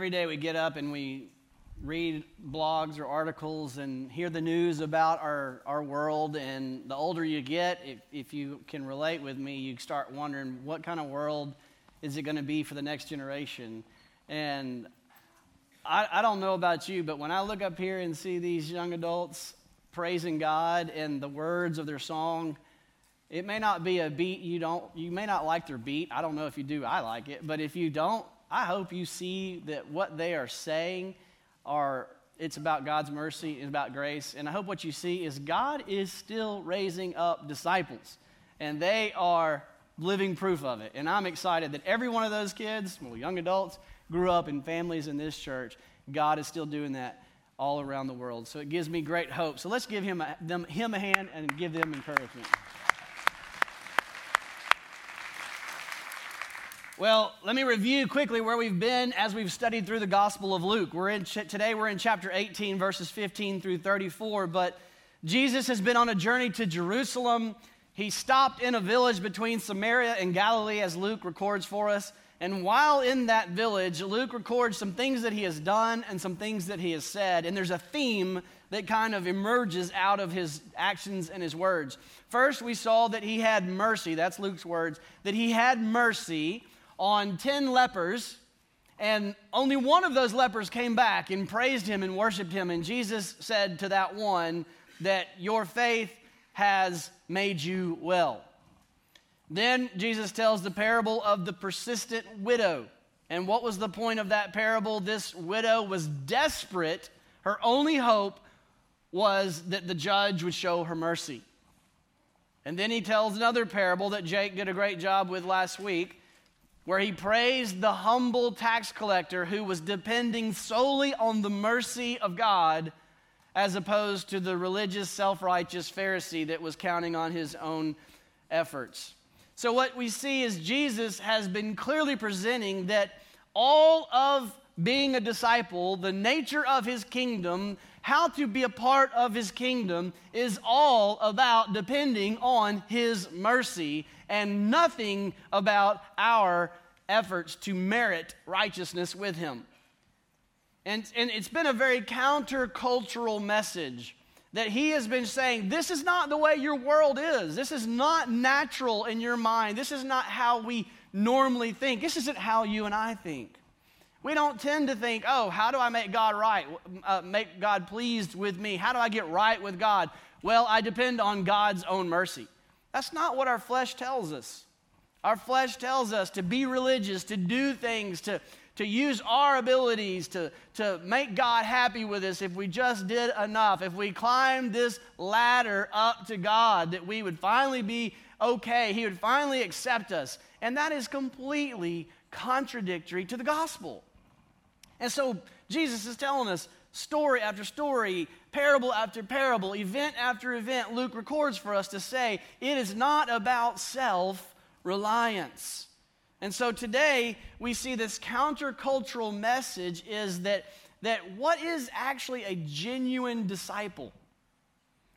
Every day we get up and we read blogs or articles and hear the news about our, our world. And the older you get, if, if you can relate with me, you start wondering what kind of world is it going to be for the next generation? And I, I don't know about you, but when I look up here and see these young adults praising God and the words of their song, it may not be a beat you don't, you may not like their beat. I don't know if you do, I like it. But if you don't, I hope you see that what they are saying are it's about God's mercy, it's about grace. And I hope what you see is God is still raising up disciples. And they are living proof of it. And I'm excited that every one of those kids, well, young adults, grew up in families in this church. God is still doing that all around the world. So it gives me great hope. So let's give him a, them, him a hand and give them encouragement. Well, let me review quickly where we've been as we've studied through the Gospel of Luke. We're in today we're in chapter 18 verses 15 through 34, but Jesus has been on a journey to Jerusalem. He stopped in a village between Samaria and Galilee as Luke records for us. And while in that village, Luke records some things that he has done and some things that he has said. And there's a theme that kind of emerges out of his actions and his words. First, we saw that he had mercy. That's Luke's words. That he had mercy on 10 lepers, and only one of those lepers came back and praised him and worshiped him. And Jesus said to that one that your faith has made you well. Then Jesus tells the parable of the persistent widow. And what was the point of that parable? This widow was desperate. Her only hope was that the judge would show her mercy. And then he tells another parable that Jake did a great job with last week where he praised the humble tax collector who was depending solely on the mercy of God as opposed to the religious, self righteous Pharisee that was counting on his own efforts. So, what we see is Jesus has been clearly presenting that all of being a disciple, the nature of his kingdom, how to be a part of his kingdom is all about depending on his mercy and nothing about our efforts to merit righteousness with him. And, and it's been a very countercultural message that he has been saying this is not the way your world is. This is not natural in your mind. This is not how we normally think. This isn't how you and I think. We don't tend to think, oh, how do I make God right? Uh, make God pleased with me? How do I get right with God? Well, I depend on God's own mercy. That's not what our flesh tells us. Our flesh tells us to be religious, to do things, to, to use our abilities to, to make God happy with us if we just did enough. If we climbed this ladder up to God, that we would finally be okay. He would finally accept us. And that is completely contradictory to the gospel. And so Jesus is telling us story after story, parable after parable, event after event, Luke records for us to say it is not about self reliance. And so today we see this countercultural message is that, that what is actually a genuine disciple?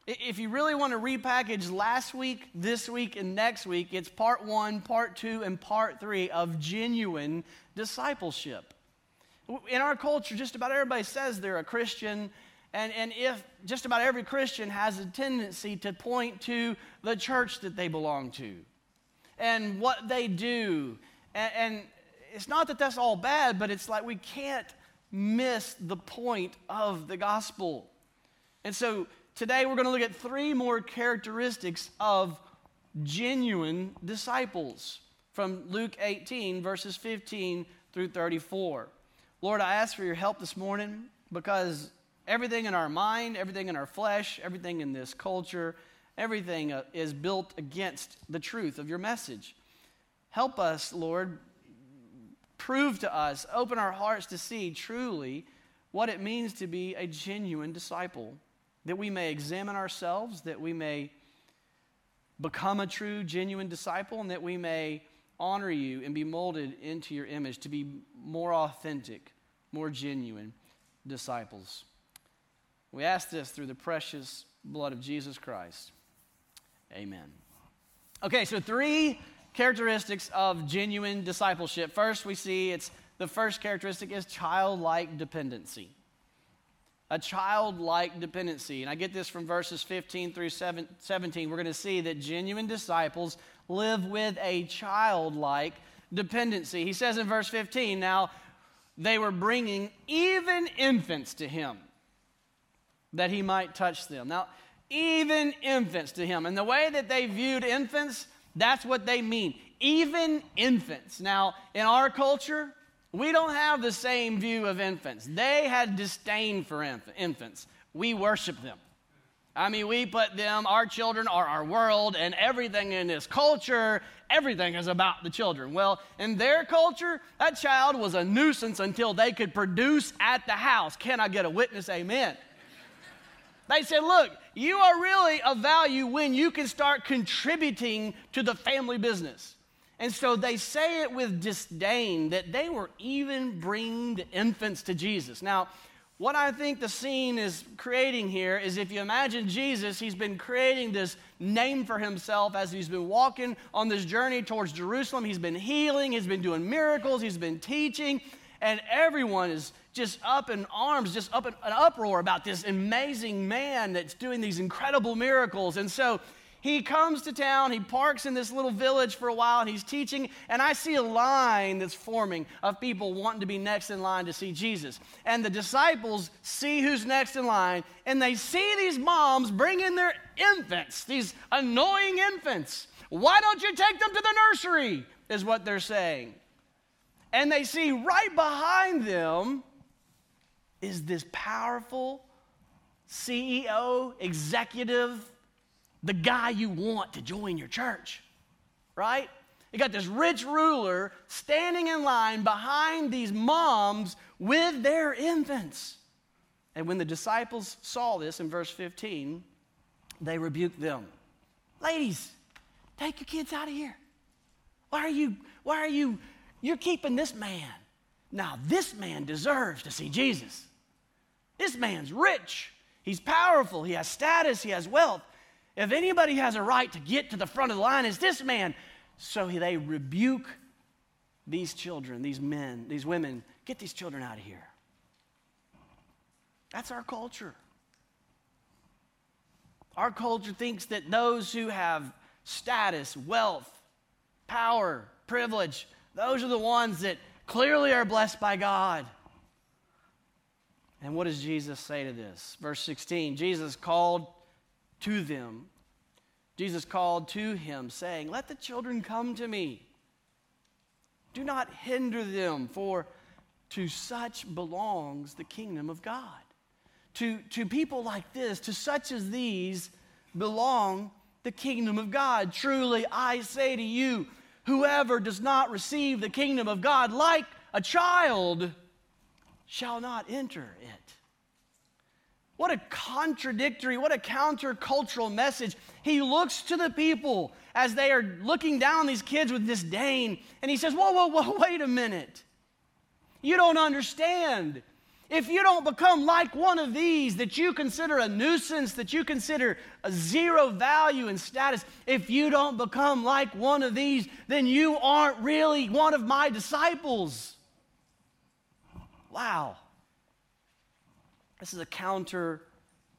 If you really want to repackage last week, this week, and next week, it's part one, part two, and part three of genuine discipleship. In our culture, just about everybody says they're a Christian. And, and if just about every Christian has a tendency to point to the church that they belong to and what they do. And, and it's not that that's all bad, but it's like we can't miss the point of the gospel. And so today we're going to look at three more characteristics of genuine disciples from Luke 18, verses 15 through 34. Lord, I ask for your help this morning because everything in our mind, everything in our flesh, everything in this culture, everything uh, is built against the truth of your message. Help us, Lord, prove to us, open our hearts to see truly what it means to be a genuine disciple, that we may examine ourselves, that we may become a true, genuine disciple, and that we may honor you and be molded into your image to be more authentic more genuine disciples. We ask this through the precious blood of Jesus Christ. Amen. Okay, so three characteristics of genuine discipleship. First, we see it's The first characteristic is childlike dependency. A childlike dependency. And I get this from verses 15 through 17. We're going to see that genuine disciples live with a childlike dependency. He says in verse 15, Now they were bringing even infants to him that he might touch them. Now, even infants to him. And the way that they viewed infants, that's what they mean. Even infants. Now, in our culture, we don't have the same view of infants. They had disdain for inf- infants. We worship them. I mean, we put them, our children are our world, and everything in this culture, everything is about the children. Well, in their culture, that child was a nuisance until they could produce at the house. Can I get a witness? Amen. They said, Look, you are really of value when you can start contributing to the family business. And so they say it with disdain that they were even bringing the infants to Jesus. Now, what I think the scene is creating here is if you imagine Jesus, he's been creating this name for himself as he's been walking on this journey towards Jerusalem. He's been healing, he's been doing miracles, he's been teaching, and everyone is just up in arms, just up in an uproar about this amazing man that's doing these incredible miracles. And so he comes to town, he parks in this little village for a while, and he's teaching. And I see a line that's forming of people wanting to be next in line to see Jesus. And the disciples see who's next in line, and they see these moms bring in their infants, these annoying infants. Why don't you take them to the nursery? Is what they're saying. And they see right behind them is this powerful CEO, executive the guy you want to join your church, right? You got this rich ruler standing in line behind these moms with their infants. And when the disciples saw this in verse 15, they rebuked them. Ladies, take your kids out of here. Why are you, why are you, you're keeping this man. Now, this man deserves to see Jesus. This man's rich. He's powerful. He has status. He has wealth. If anybody has a right to get to the front of the line, it's this man. So they rebuke these children, these men, these women. Get these children out of here. That's our culture. Our culture thinks that those who have status, wealth, power, privilege, those are the ones that clearly are blessed by God. And what does Jesus say to this? Verse 16 Jesus called to them. Jesus called to him, saying, Let the children come to me. Do not hinder them, for to such belongs the kingdom of God. To, to people like this, to such as these, belong the kingdom of God. Truly, I say to you, whoever does not receive the kingdom of God like a child shall not enter it. What a contradictory, what a countercultural message. He looks to the people as they are looking down these kids with disdain, and he says, Whoa, whoa, whoa, wait a minute. You don't understand. If you don't become like one of these that you consider a nuisance, that you consider a zero value and status, if you don't become like one of these, then you aren't really one of my disciples. Wow. This is a counter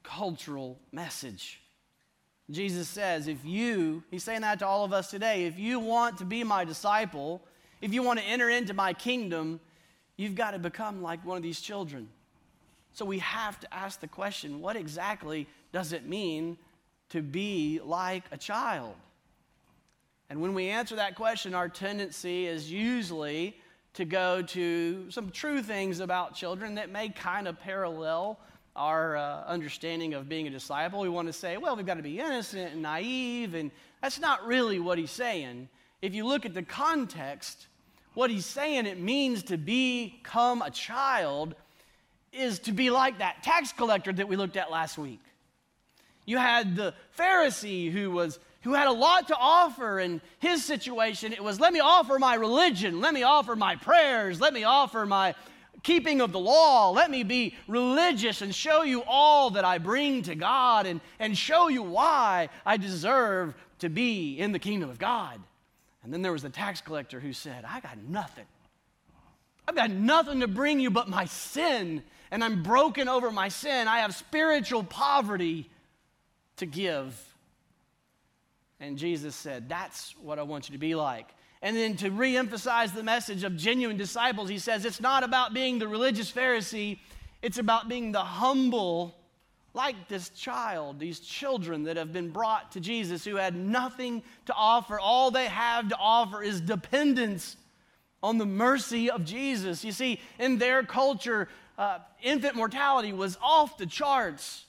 cultural message. Jesus says, if you, he's saying that to all of us today, if you want to be my disciple, if you want to enter into my kingdom, you've got to become like one of these children. So we have to ask the question what exactly does it mean to be like a child? And when we answer that question, our tendency is usually to go to some true things about children that may kind of parallel our uh, understanding of being a disciple. We want to say, well, we've got to be innocent and naive, and that's not really what he's saying. If you look at the context, what he's saying it means to become a child is to be like that tax collector that we looked at last week. You had the Pharisee who was who had a lot to offer in his situation. It was, let me offer my religion, let me offer my prayers, let me offer my keeping of the law, let me be religious and show you all that I bring to God and, and show you why I deserve to be in the kingdom of God. And then there was the tax collector who said, I got nothing. I've got nothing to bring you but my sin, and I'm broken over my sin. I have spiritual poverty to give. And Jesus said, That's what I want you to be like. And then to re emphasize the message of genuine disciples, he says, It's not about being the religious Pharisee, it's about being the humble, like this child, these children that have been brought to Jesus who had nothing to offer. All they have to offer is dependence on the mercy of Jesus. You see, in their culture, uh, infant mortality was off the charts.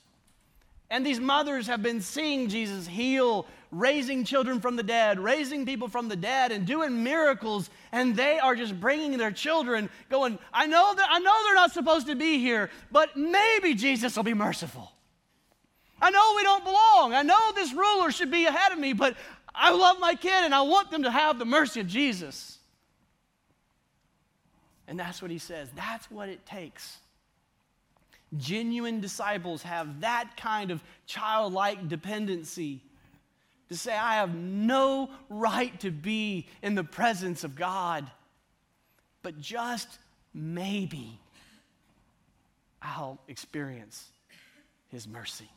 And these mothers have been seeing Jesus heal, raising children from the dead, raising people from the dead, and doing miracles. And they are just bringing their children, going, I know, that, I know they're not supposed to be here, but maybe Jesus will be merciful. I know we don't belong. I know this ruler should be ahead of me, but I love my kid and I want them to have the mercy of Jesus. And that's what he says. That's what it takes. Genuine disciples have that kind of childlike dependency to say, I have no right to be in the presence of God, but just maybe I'll experience his mercy.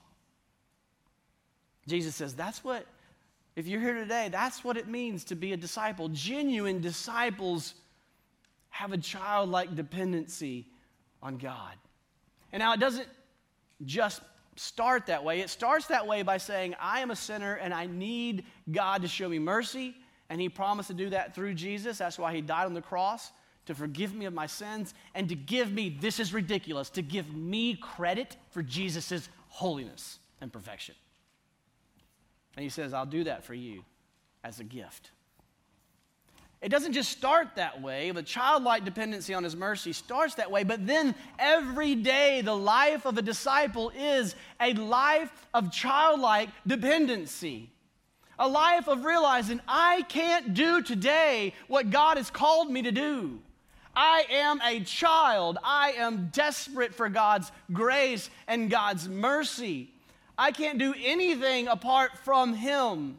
Jesus says, that's what, if you're here today, that's what it means to be a disciple. Genuine disciples have a childlike dependency on God. And now it doesn't just start that way. It starts that way by saying, I am a sinner and I need God to show me mercy. And He promised to do that through Jesus. That's why He died on the cross to forgive me of my sins and to give me, this is ridiculous, to give me credit for Jesus' holiness and perfection. And He says, I'll do that for you as a gift. It doesn't just start that way. The childlike dependency on His mercy starts that way, but then every day the life of a disciple is a life of childlike dependency. A life of realizing I can't do today what God has called me to do. I am a child. I am desperate for God's grace and God's mercy. I can't do anything apart from Him.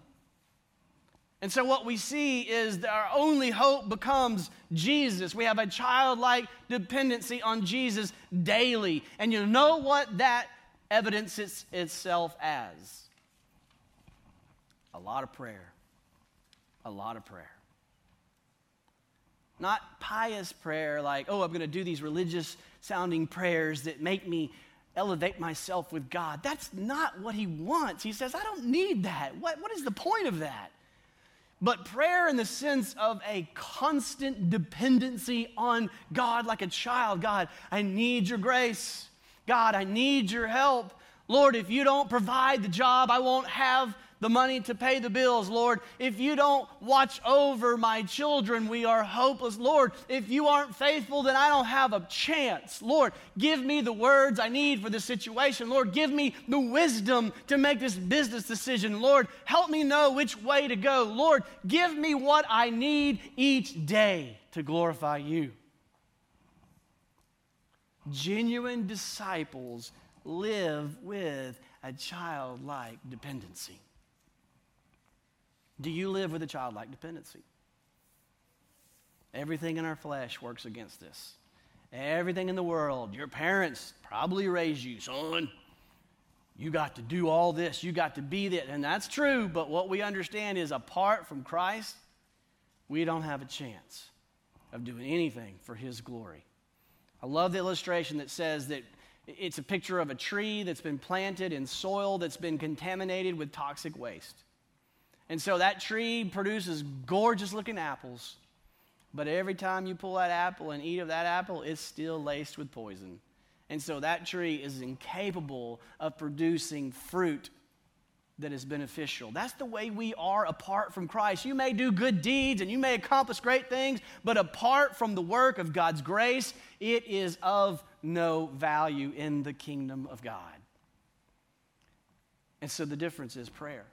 And so, what we see is that our only hope becomes Jesus. We have a childlike dependency on Jesus daily. And you know what that evidences itself as? A lot of prayer. A lot of prayer. Not pious prayer like, oh, I'm going to do these religious sounding prayers that make me elevate myself with God. That's not what he wants. He says, I don't need that. What, what is the point of that? But prayer in the sense of a constant dependency on God like a child. God, I need your grace. God, I need your help. Lord, if you don't provide the job, I won't have the money to pay the bills, Lord. If you don't watch over my children, we are hopeless. Lord, if you aren't faithful, then I don't have a chance. Lord, give me the words I need for this situation. Lord, give me the wisdom to make this business decision. Lord, help me know which way to go. Lord, give me what I need each day to glorify you. Genuine disciples live with a childlike dependency. Do you live with a childlike dependency? Everything in our flesh works against this. Everything in the world, your parents probably raised you, son. You got to do all this, you got to be that. And that's true, but what we understand is apart from Christ, we don't have a chance of doing anything for His glory. I love the illustration that says that it's a picture of a tree that's been planted in soil that's been contaminated with toxic waste. And so that tree produces gorgeous looking apples. But every time you pull that apple and eat of that apple, it's still laced with poison. And so that tree is incapable of producing fruit that is beneficial. That's the way we are apart from Christ. You may do good deeds and you may accomplish great things, but apart from the work of God's grace, it is of no value in the kingdom of God. And so the difference is prayer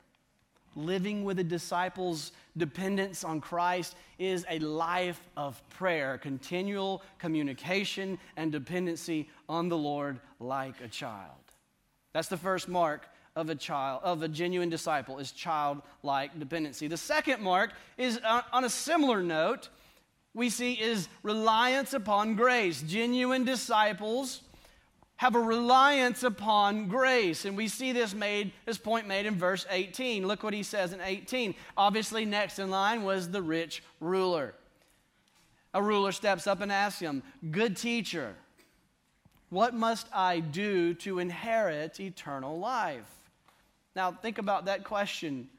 living with the disciples' dependence on Christ is a life of prayer, continual communication and dependency on the Lord like a child. That's the first mark of a child of a genuine disciple is childlike dependency. The second mark is uh, on a similar note, we see is reliance upon grace. Genuine disciples have a reliance upon grace. And we see this made, this point made in verse 18. Look what he says in 18. Obviously, next in line was the rich ruler. A ruler steps up and asks him, Good teacher, what must I do to inherit eternal life? Now, think about that question.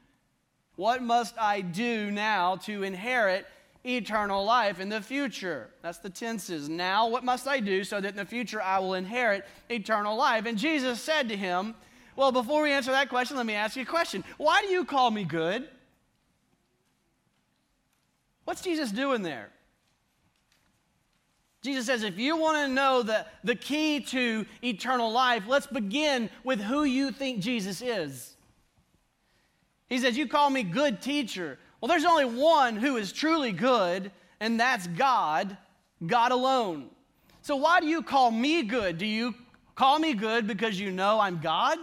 What must I do now to inherit eternal life in the future. That's the tenses. Now, what must I do so that in the future I will inherit eternal life? And Jesus said to him, Well, before we answer that question, let me ask you a question. Why do you call me good? What's Jesus doing there? Jesus says, if you want to know the, the key to eternal life, let's begin with who you think Jesus is. He says, You call me good teacher. Well, there's only one who is truly good, and that's God, God alone. So, why do you call me good? Do you call me good because you know I'm God?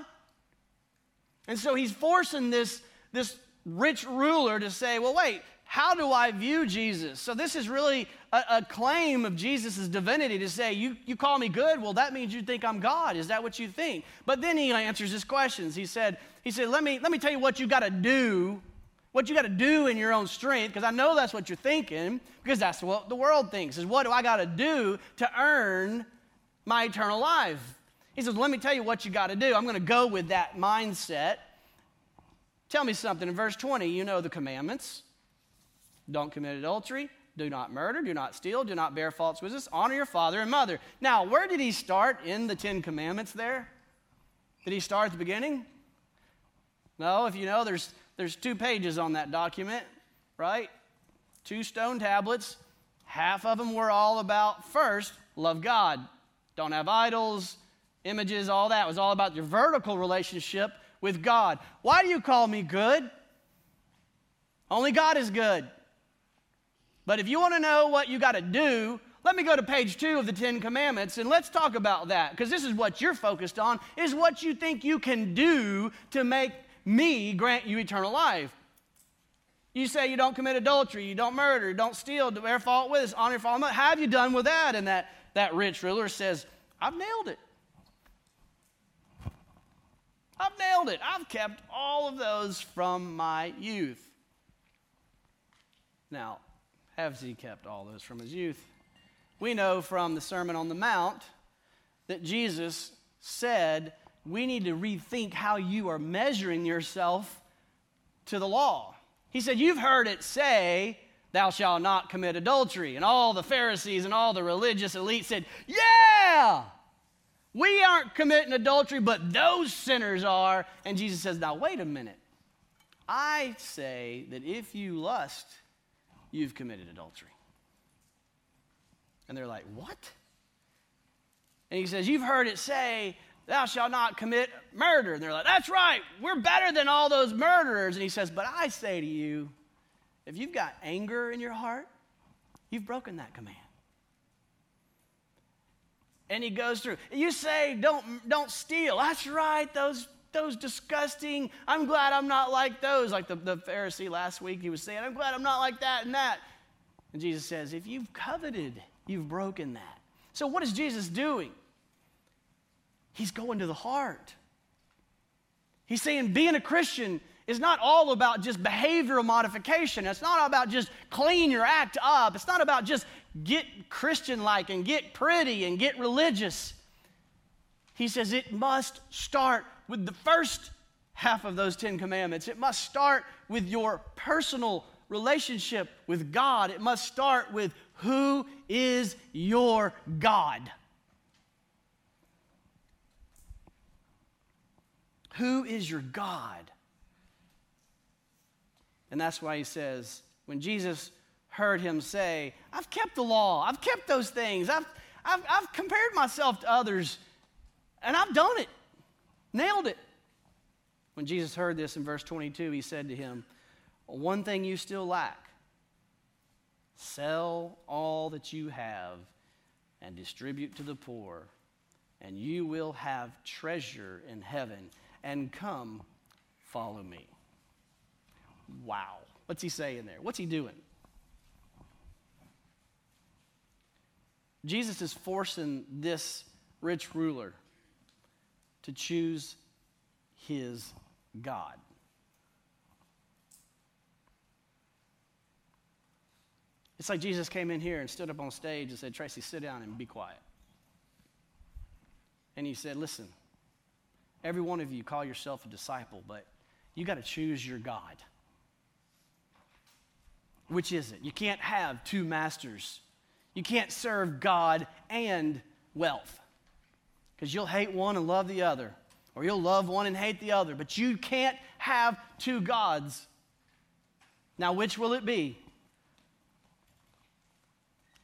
And so he's forcing this, this rich ruler to say, well, wait, how do I view Jesus? So, this is really a, a claim of Jesus' divinity to say, you, you call me good? Well, that means you think I'm God. Is that what you think? But then he answers his questions. He said, he said let, me, let me tell you what you got to do what you got to do in your own strength, because I know that's what you're thinking, because that's what the world thinks, is what do I got to do to earn my eternal life? He says, Let me tell you what you got to do. I'm going to go with that mindset. Tell me something. In verse 20, you know the commandments don't commit adultery, do not murder, do not steal, do not bear false witness, honor your father and mother. Now, where did he start in the Ten Commandments there? Did he start at the beginning? No, if you know, there's there's two pages on that document, right? Two stone tablets. Half of them were all about first, love God. Don't have idols, images, all that. It was all about your vertical relationship with God. Why do you call me good? Only God is good. But if you want to know what you got to do, let me go to page two of the Ten Commandments and let's talk about that because this is what you're focused on, is what you think you can do to make me grant you eternal life. You say you don't commit adultery, you don't murder, you don't steal, don't bear fault with us, honor your father. How have you done with that? And that, that rich ruler says, I've nailed it. I've nailed it. I've kept all of those from my youth. Now, has he kept all those from his youth? We know from the Sermon on the Mount that Jesus said we need to rethink how you are measuring yourself to the law. He said, You've heard it say, Thou shalt not commit adultery. And all the Pharisees and all the religious elite said, Yeah, we aren't committing adultery, but those sinners are. And Jesus says, Now, wait a minute. I say that if you lust, you've committed adultery. And they're like, What? And he says, You've heard it say, Thou shalt not commit murder. And they're like, That's right. We're better than all those murderers. And he says, But I say to you, if you've got anger in your heart, you've broken that command. And he goes through. You say, Don't, don't steal. That's right. Those those disgusting, I'm glad I'm not like those. Like the, the Pharisee last week, he was saying, I'm glad I'm not like that and that. And Jesus says, if you've coveted, you've broken that. So what is Jesus doing? He's going to the heart. He's saying being a Christian is not all about just behavioral modification. It's not about just clean your act up. It's not about just get Christian like and get pretty and get religious. He says it must start with the first half of those Ten Commandments. It must start with your personal relationship with God. It must start with who is your God. Who is your God? And that's why he says, when Jesus heard him say, I've kept the law, I've kept those things, I've, I've, I've compared myself to others, and I've done it, nailed it. When Jesus heard this in verse 22, he said to him, One thing you still lack. Sell all that you have and distribute to the poor, and you will have treasure in heaven and come follow me. Wow. What's he saying there? What's he doing? Jesus is forcing this rich ruler to choose his God. It's like Jesus came in here and stood up on stage and said, Tracy, sit down and be quiet. And he said, Listen, every one of you call yourself a disciple, but you got to choose your God. Which is it? You can't have two masters. You can't serve God and wealth because you'll hate one and love the other, or you'll love one and hate the other, but you can't have two gods. Now, which will it be?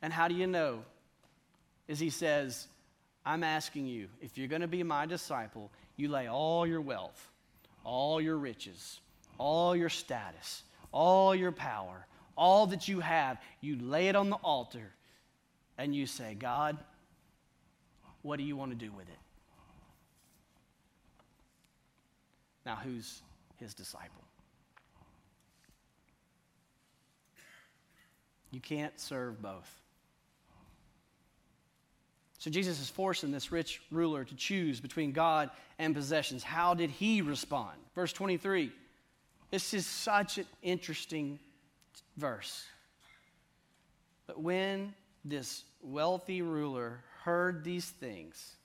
And how do you know? Is he says, I'm asking you, if you're going to be my disciple, you lay all your wealth, all your riches, all your status, all your power, all that you have, you lay it on the altar and you say, God, what do you want to do with it? Now, who's his disciple? You can't serve both. So Jesus is forcing this rich ruler to choose between God and possessions. How did he respond? Verse 23. This is such an interesting verse. But when this wealthy ruler heard these things,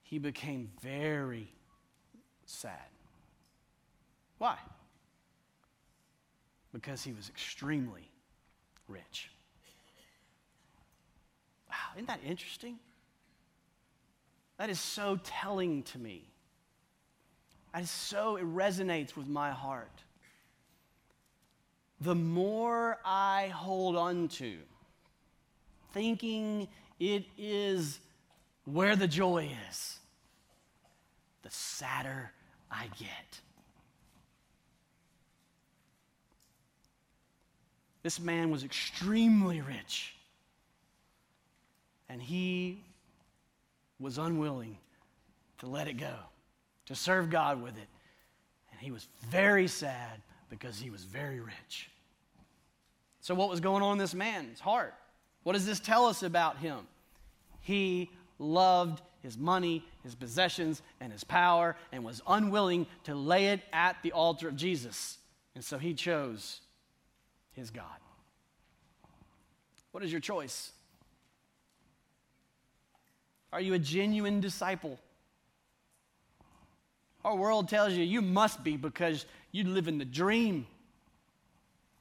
he became very sad. Why? Because he was extremely rich. Isn't that interesting? That is so telling to me. That is so, it resonates with my heart. The more I hold on to, thinking it is where the joy is, the sadder I get. This man was extremely rich, and he was unwilling to let it go, to serve God with it. And he was very sad because he was very rich. So, what was going on in this man's heart? What does this tell us about him? He loved his money, his possessions, and his power, and was unwilling to lay it at the altar of Jesus. And so he chose his God. What is your choice? Are you a genuine disciple? Our world tells you you must be because you live in the dream.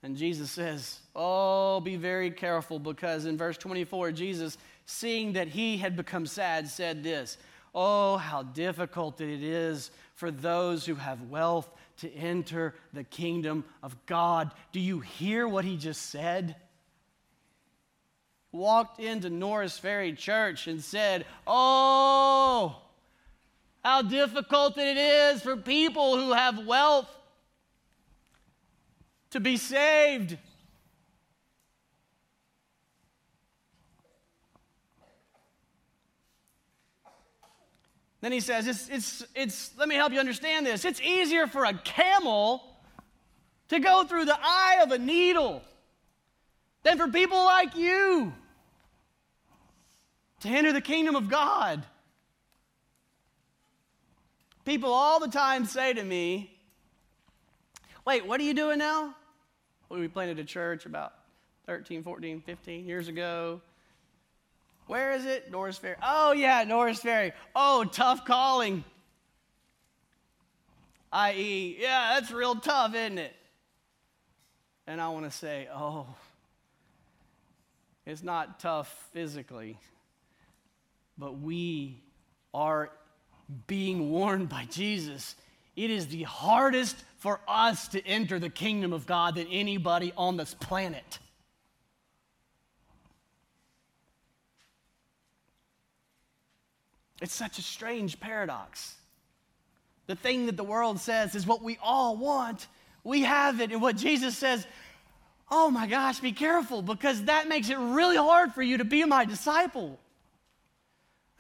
And Jesus says, Oh, be very careful because in verse 24, Jesus, seeing that he had become sad, said this Oh, how difficult it is for those who have wealth to enter the kingdom of God. Do you hear what he just said? Walked into Norris Ferry Church and said, Oh, how difficult it is for people who have wealth to be saved. Then he says, it's, it's, it's, let me help you understand this. It's easier for a camel to go through the eye of a needle than for people like you to enter the kingdom of God. People all the time say to me, Wait, what are you doing now? we planted a church about 13, 14, 15 years ago. Where is it? Norris Ferry. Oh, yeah, Norris Ferry. Oh, tough calling. I.e., yeah, that's real tough, isn't it? And I want to say, oh, it's not tough physically, but we are being warned by Jesus. It is the hardest for us to enter the kingdom of God than anybody on this planet. It's such a strange paradox. The thing that the world says is what we all want. We have it. And what Jesus says, oh my gosh, be careful because that makes it really hard for you to be my disciple.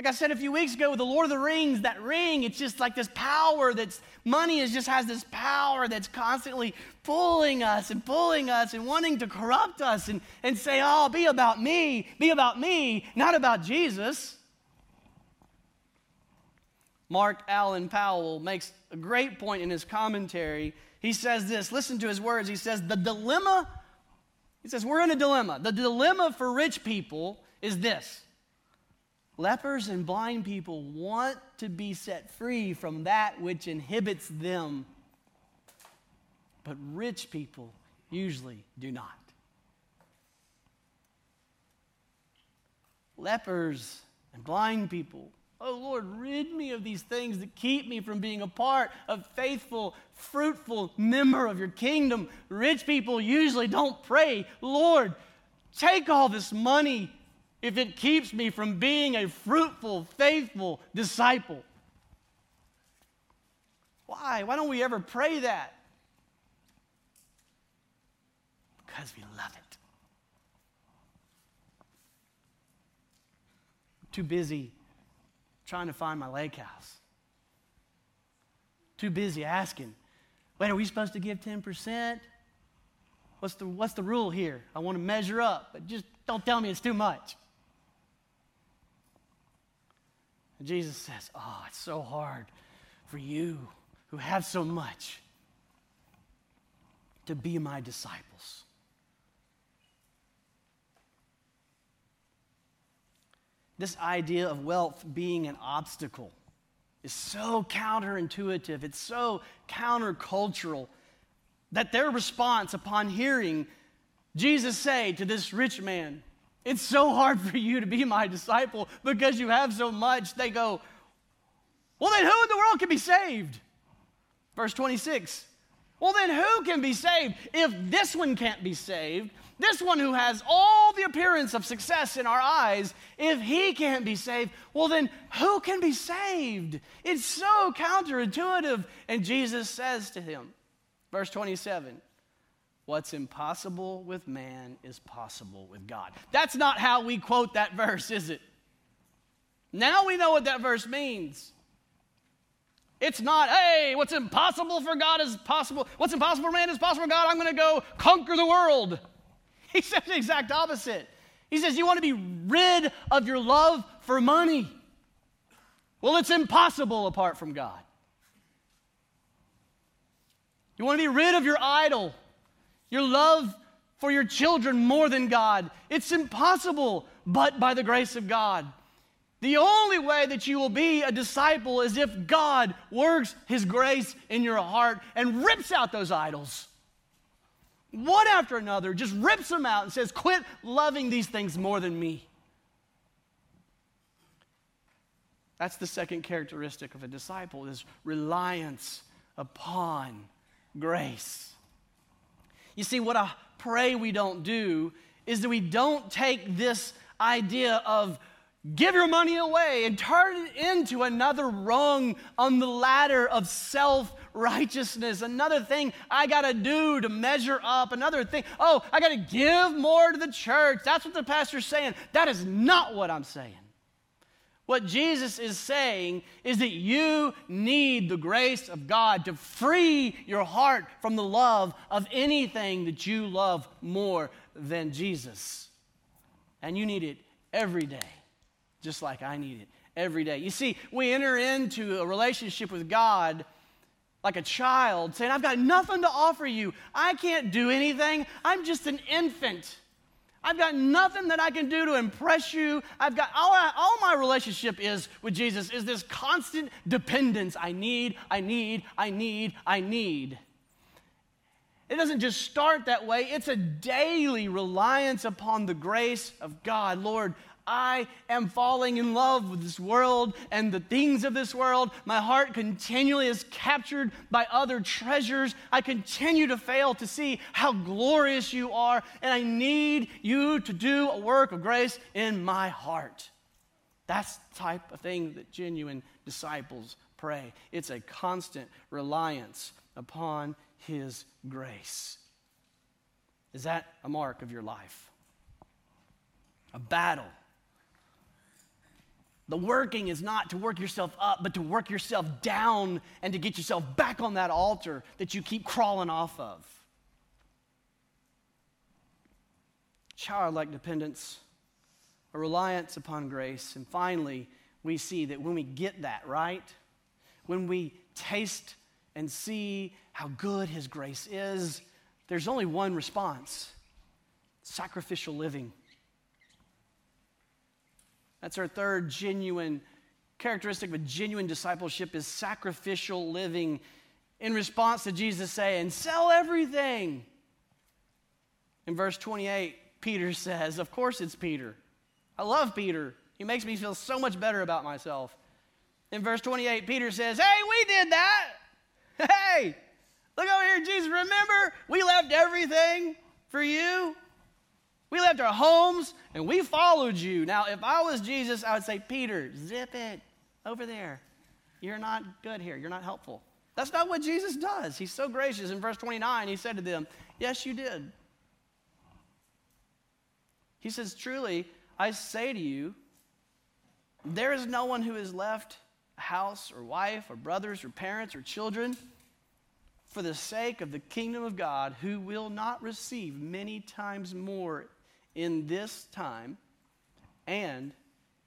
Like I said a few weeks ago with the Lord of the Rings, that ring, it's just like this power that's money is just has this power that's constantly pulling us and pulling us and wanting to corrupt us and, and say, oh, be about me, be about me, not about Jesus. Mark Allan Powell makes a great point in his commentary. He says this listen to his words. He says, The dilemma, he says, we're in a dilemma. The dilemma for rich people is this Lepers and blind people want to be set free from that which inhibits them, but rich people usually do not. Lepers and blind people, oh Lord, rid me of these things that keep me from being a part of faithful, fruitful member of your kingdom. Rich people usually don't pray, Lord, take all this money if it keeps me from being a fruitful, faithful disciple. Why? Why don't we ever pray that? Because we love it. Too busy trying to find my lake house. Too busy asking, wait, are we supposed to give 10%? What's the, what's the rule here? I want to measure up, but just don't tell me it's too much. And Jesus says, Oh, it's so hard for you who have so much to be my disciples. This idea of wealth being an obstacle is so counterintuitive, it's so countercultural that their response upon hearing Jesus say to this rich man, it's so hard for you to be my disciple because you have so much. They go, Well, then who in the world can be saved? Verse 26. Well, then who can be saved if this one can't be saved? This one who has all the appearance of success in our eyes, if he can't be saved, well, then who can be saved? It's so counterintuitive. And Jesus says to him, verse 27 What's impossible with man is possible with God. That's not how we quote that verse, is it? Now we know what that verse means. It's not, hey, what's impossible for God is possible. What's impossible for man is possible for God. I'm going to go conquer the world. He says the exact opposite. He says, You want to be rid of your love for money. Well, it's impossible apart from God. You want to be rid of your idol your love for your children more than God. It's impossible but by the grace of God. The only way that you will be a disciple is if God works His grace in your heart and rips out those idols. One after another, just rips them out and says, Quit loving these things more than me. That's the second characteristic of a disciple is reliance upon grace. You see, what I pray we don't do is that we don't take this idea of give your money away and turn it into another rung on the ladder of self righteousness, another thing I got to do to measure up, another thing, oh, I got to give more to the church. That's what the pastor's saying. That is not what I'm saying. What Jesus is saying is that you need the grace of God to free your heart from the love of anything that you love more than Jesus. And you need it every day, just like I need it every day. You see, we enter into a relationship with God like a child saying, I've got nothing to offer you. I can't do anything. I'm just an infant. I've got nothing that I can do to impress you. I've got all, I, all my relationship is with Jesus is this constant dependence. I need, I need, I need, I need. It doesn't just start that way, it's a daily reliance upon the grace of God. Lord, I am falling in love with this world and the things of this world. My heart continually is captured by other treasures. I continue to fail to see how glorious you are, and I need you to do a work of grace in my heart. That's the type of thing that genuine disciples pray. It's a constant reliance upon His grace. Is that a mark of your life? A battle The working is not to work yourself up, but to work yourself down and to get yourself back on that altar that you keep crawling off of. Childlike dependence, a reliance upon grace. And finally, we see that when we get that right, when we taste and see how good His grace is, there's only one response sacrificial living. That's our third genuine characteristic of a genuine discipleship is sacrificial living in response to Jesus saying, "Sell everything." In verse 28, Peter says, of course it's Peter. I love Peter. He makes me feel so much better about myself. In verse 28, Peter says, Hey, we did that. Hey, look over here, Jesus. Remember, we left everything for you. We left our homes and we followed you. Now, if I was Jesus, I would say, Peter, zip it over there. You're not good here. You're not helpful. That's not what Jesus does. He's so gracious. In verse 29, he said to them, Yes, you did. He says, Truly, I say to you, there is no one who has left house or wife or brothers or parents or children for the sake of the kingdom of God who will not receive many times more in this time and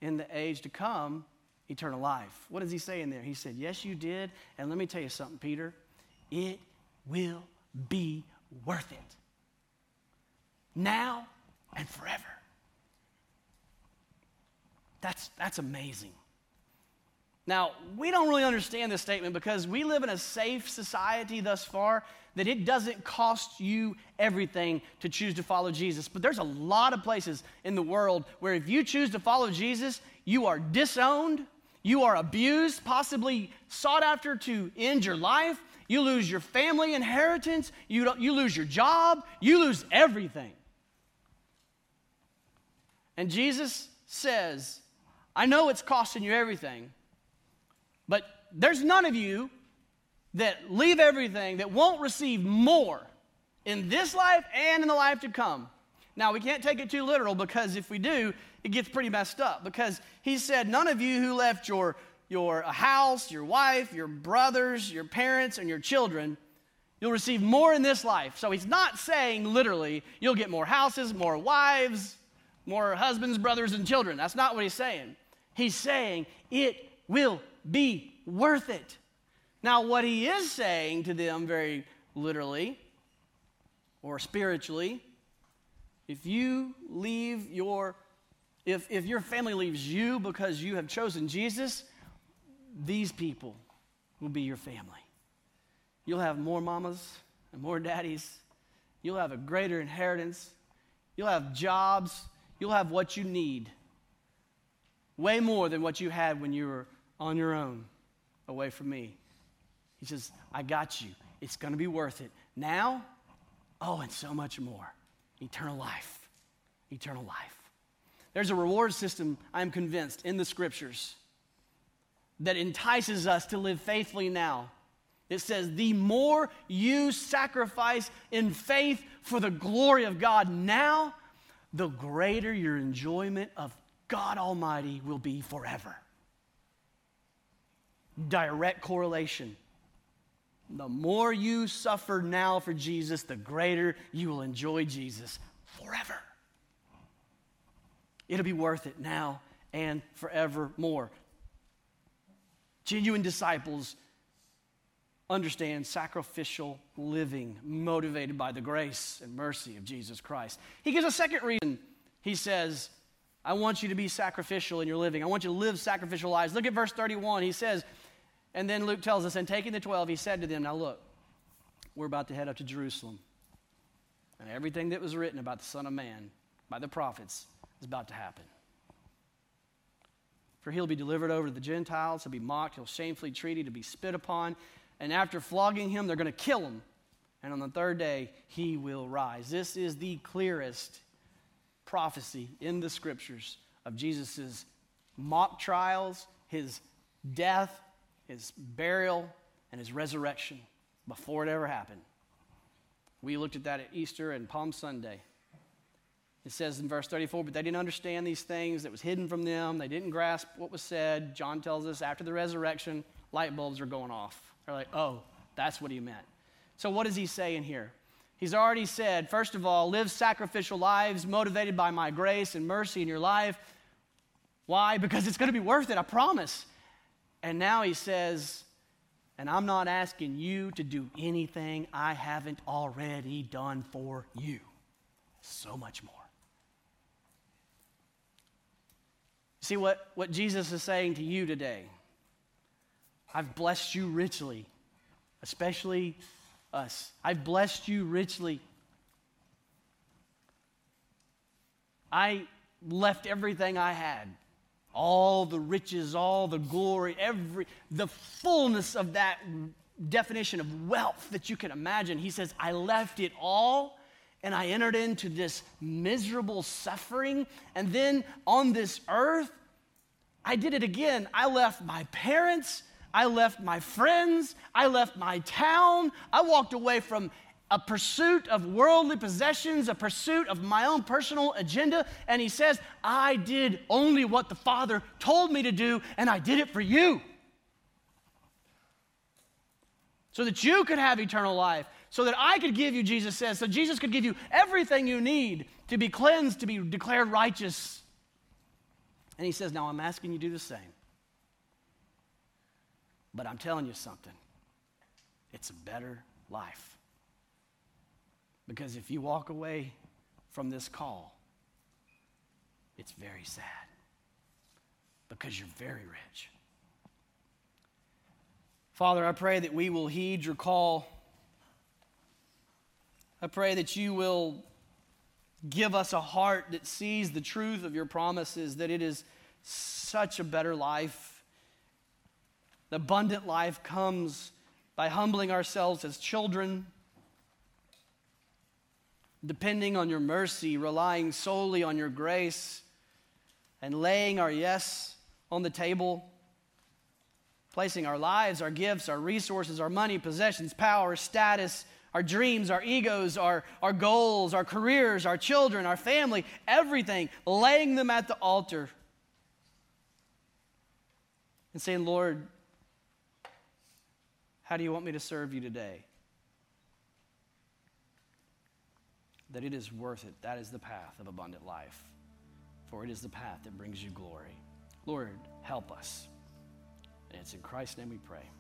in the age to come eternal life. What does he say in there? He said, Yes, you did. And let me tell you something, Peter. It will be worth it. Now and forever. That's, that's amazing. Now, we don't really understand this statement because we live in a safe society thus far that it doesn't cost you everything to choose to follow Jesus. But there's a lot of places in the world where if you choose to follow Jesus, you are disowned, you are abused, possibly sought after to end your life, you lose your family inheritance, you, you lose your job, you lose everything. And Jesus says, I know it's costing you everything, but there's none of you that leave everything that won't receive more in this life and in the life to come. Now, we can't take it too literal because if we do, it gets pretty messed up. Because he said, None of you who left your, your house, your wife, your brothers, your parents, and your children, you'll receive more in this life. So he's not saying literally, you'll get more houses, more wives, more husbands, brothers, and children. That's not what he's saying. He's saying it will be worth it. Now, what he is saying to them very literally or spiritually, if you leave your if, if your family leaves you because you have chosen Jesus, these people will be your family. You'll have more mamas and more daddies. You'll have a greater inheritance. You'll have jobs. You'll have what you need. Way more than what you had when you were on your own away from me. He says, I got you. It's going to be worth it. Now, oh, and so much more. Eternal life. Eternal life. There's a reward system, I'm convinced, in the scriptures that entices us to live faithfully now. It says, the more you sacrifice in faith for the glory of God now, the greater your enjoyment of God Almighty will be forever. Direct correlation. The more you suffer now for Jesus, the greater you will enjoy Jesus forever. It'll be worth it now and forevermore. Genuine disciples understand sacrificial living motivated by the grace and mercy of Jesus Christ. He gives a second reason. He says, I want you to be sacrificial in your living. I want you to live sacrificial lives. Look at verse 31. He says, and then Luke tells us, and taking the 12, he said to them, Now look, we're about to head up to Jerusalem. And everything that was written about the Son of Man by the prophets is about to happen. For he'll be delivered over to the Gentiles, he'll be mocked, he'll shamefully treated, to be spit upon. And after flogging him, they're going to kill him. And on the third day, he will rise. This is the clearest prophecy in the scriptures of Jesus' mock trials, his death, his burial, and his resurrection before it ever happened. We looked at that at Easter and Palm Sunday. It says in verse 34, but they didn't understand these things that was hidden from them. They didn't grasp what was said. John tells us after the resurrection, light bulbs are going off. They're like, oh, that's what he meant. So, what does he say in here? He's already said, first of all, live sacrificial lives motivated by my grace and mercy in your life. Why? Because it's going to be worth it, I promise. And now he says, and I'm not asking you to do anything I haven't already done for you. So much more. See what, what Jesus is saying to you today? I've blessed you richly, especially us. I've blessed you richly. I left everything I had all the riches, all the glory, every the fullness of that definition of wealth that you can imagine. He says, I left it all and I entered into this miserable suffering. And then on this earth, I did it again. I left my parents, I left my friends, I left my town. I walked away from a pursuit of worldly possessions, a pursuit of my own personal agenda. And he says, I did only what the Father told me to do, and I did it for you. So that you could have eternal life, so that I could give you, Jesus says, so Jesus could give you everything you need to be cleansed, to be declared righteous. And he says, Now I'm asking you to do the same. But I'm telling you something it's a better life. Because if you walk away from this call, it's very sad because you're very rich. Father, I pray that we will heed your call. I pray that you will give us a heart that sees the truth of your promises, that it is such a better life. The abundant life comes by humbling ourselves as children depending on your mercy, relying solely on your grace, and laying our yes on the table, placing our lives, our gifts, our resources, our money, possessions, power, status, our dreams, our egos, our, our goals, our careers, our children, our family, everything, laying them at the altar and saying, Lord, how do you want me to serve you today? that it is worth it. That is the path of abundant life, for it is the path that brings you glory. Lord, help us. And it's in Christ's name we pray.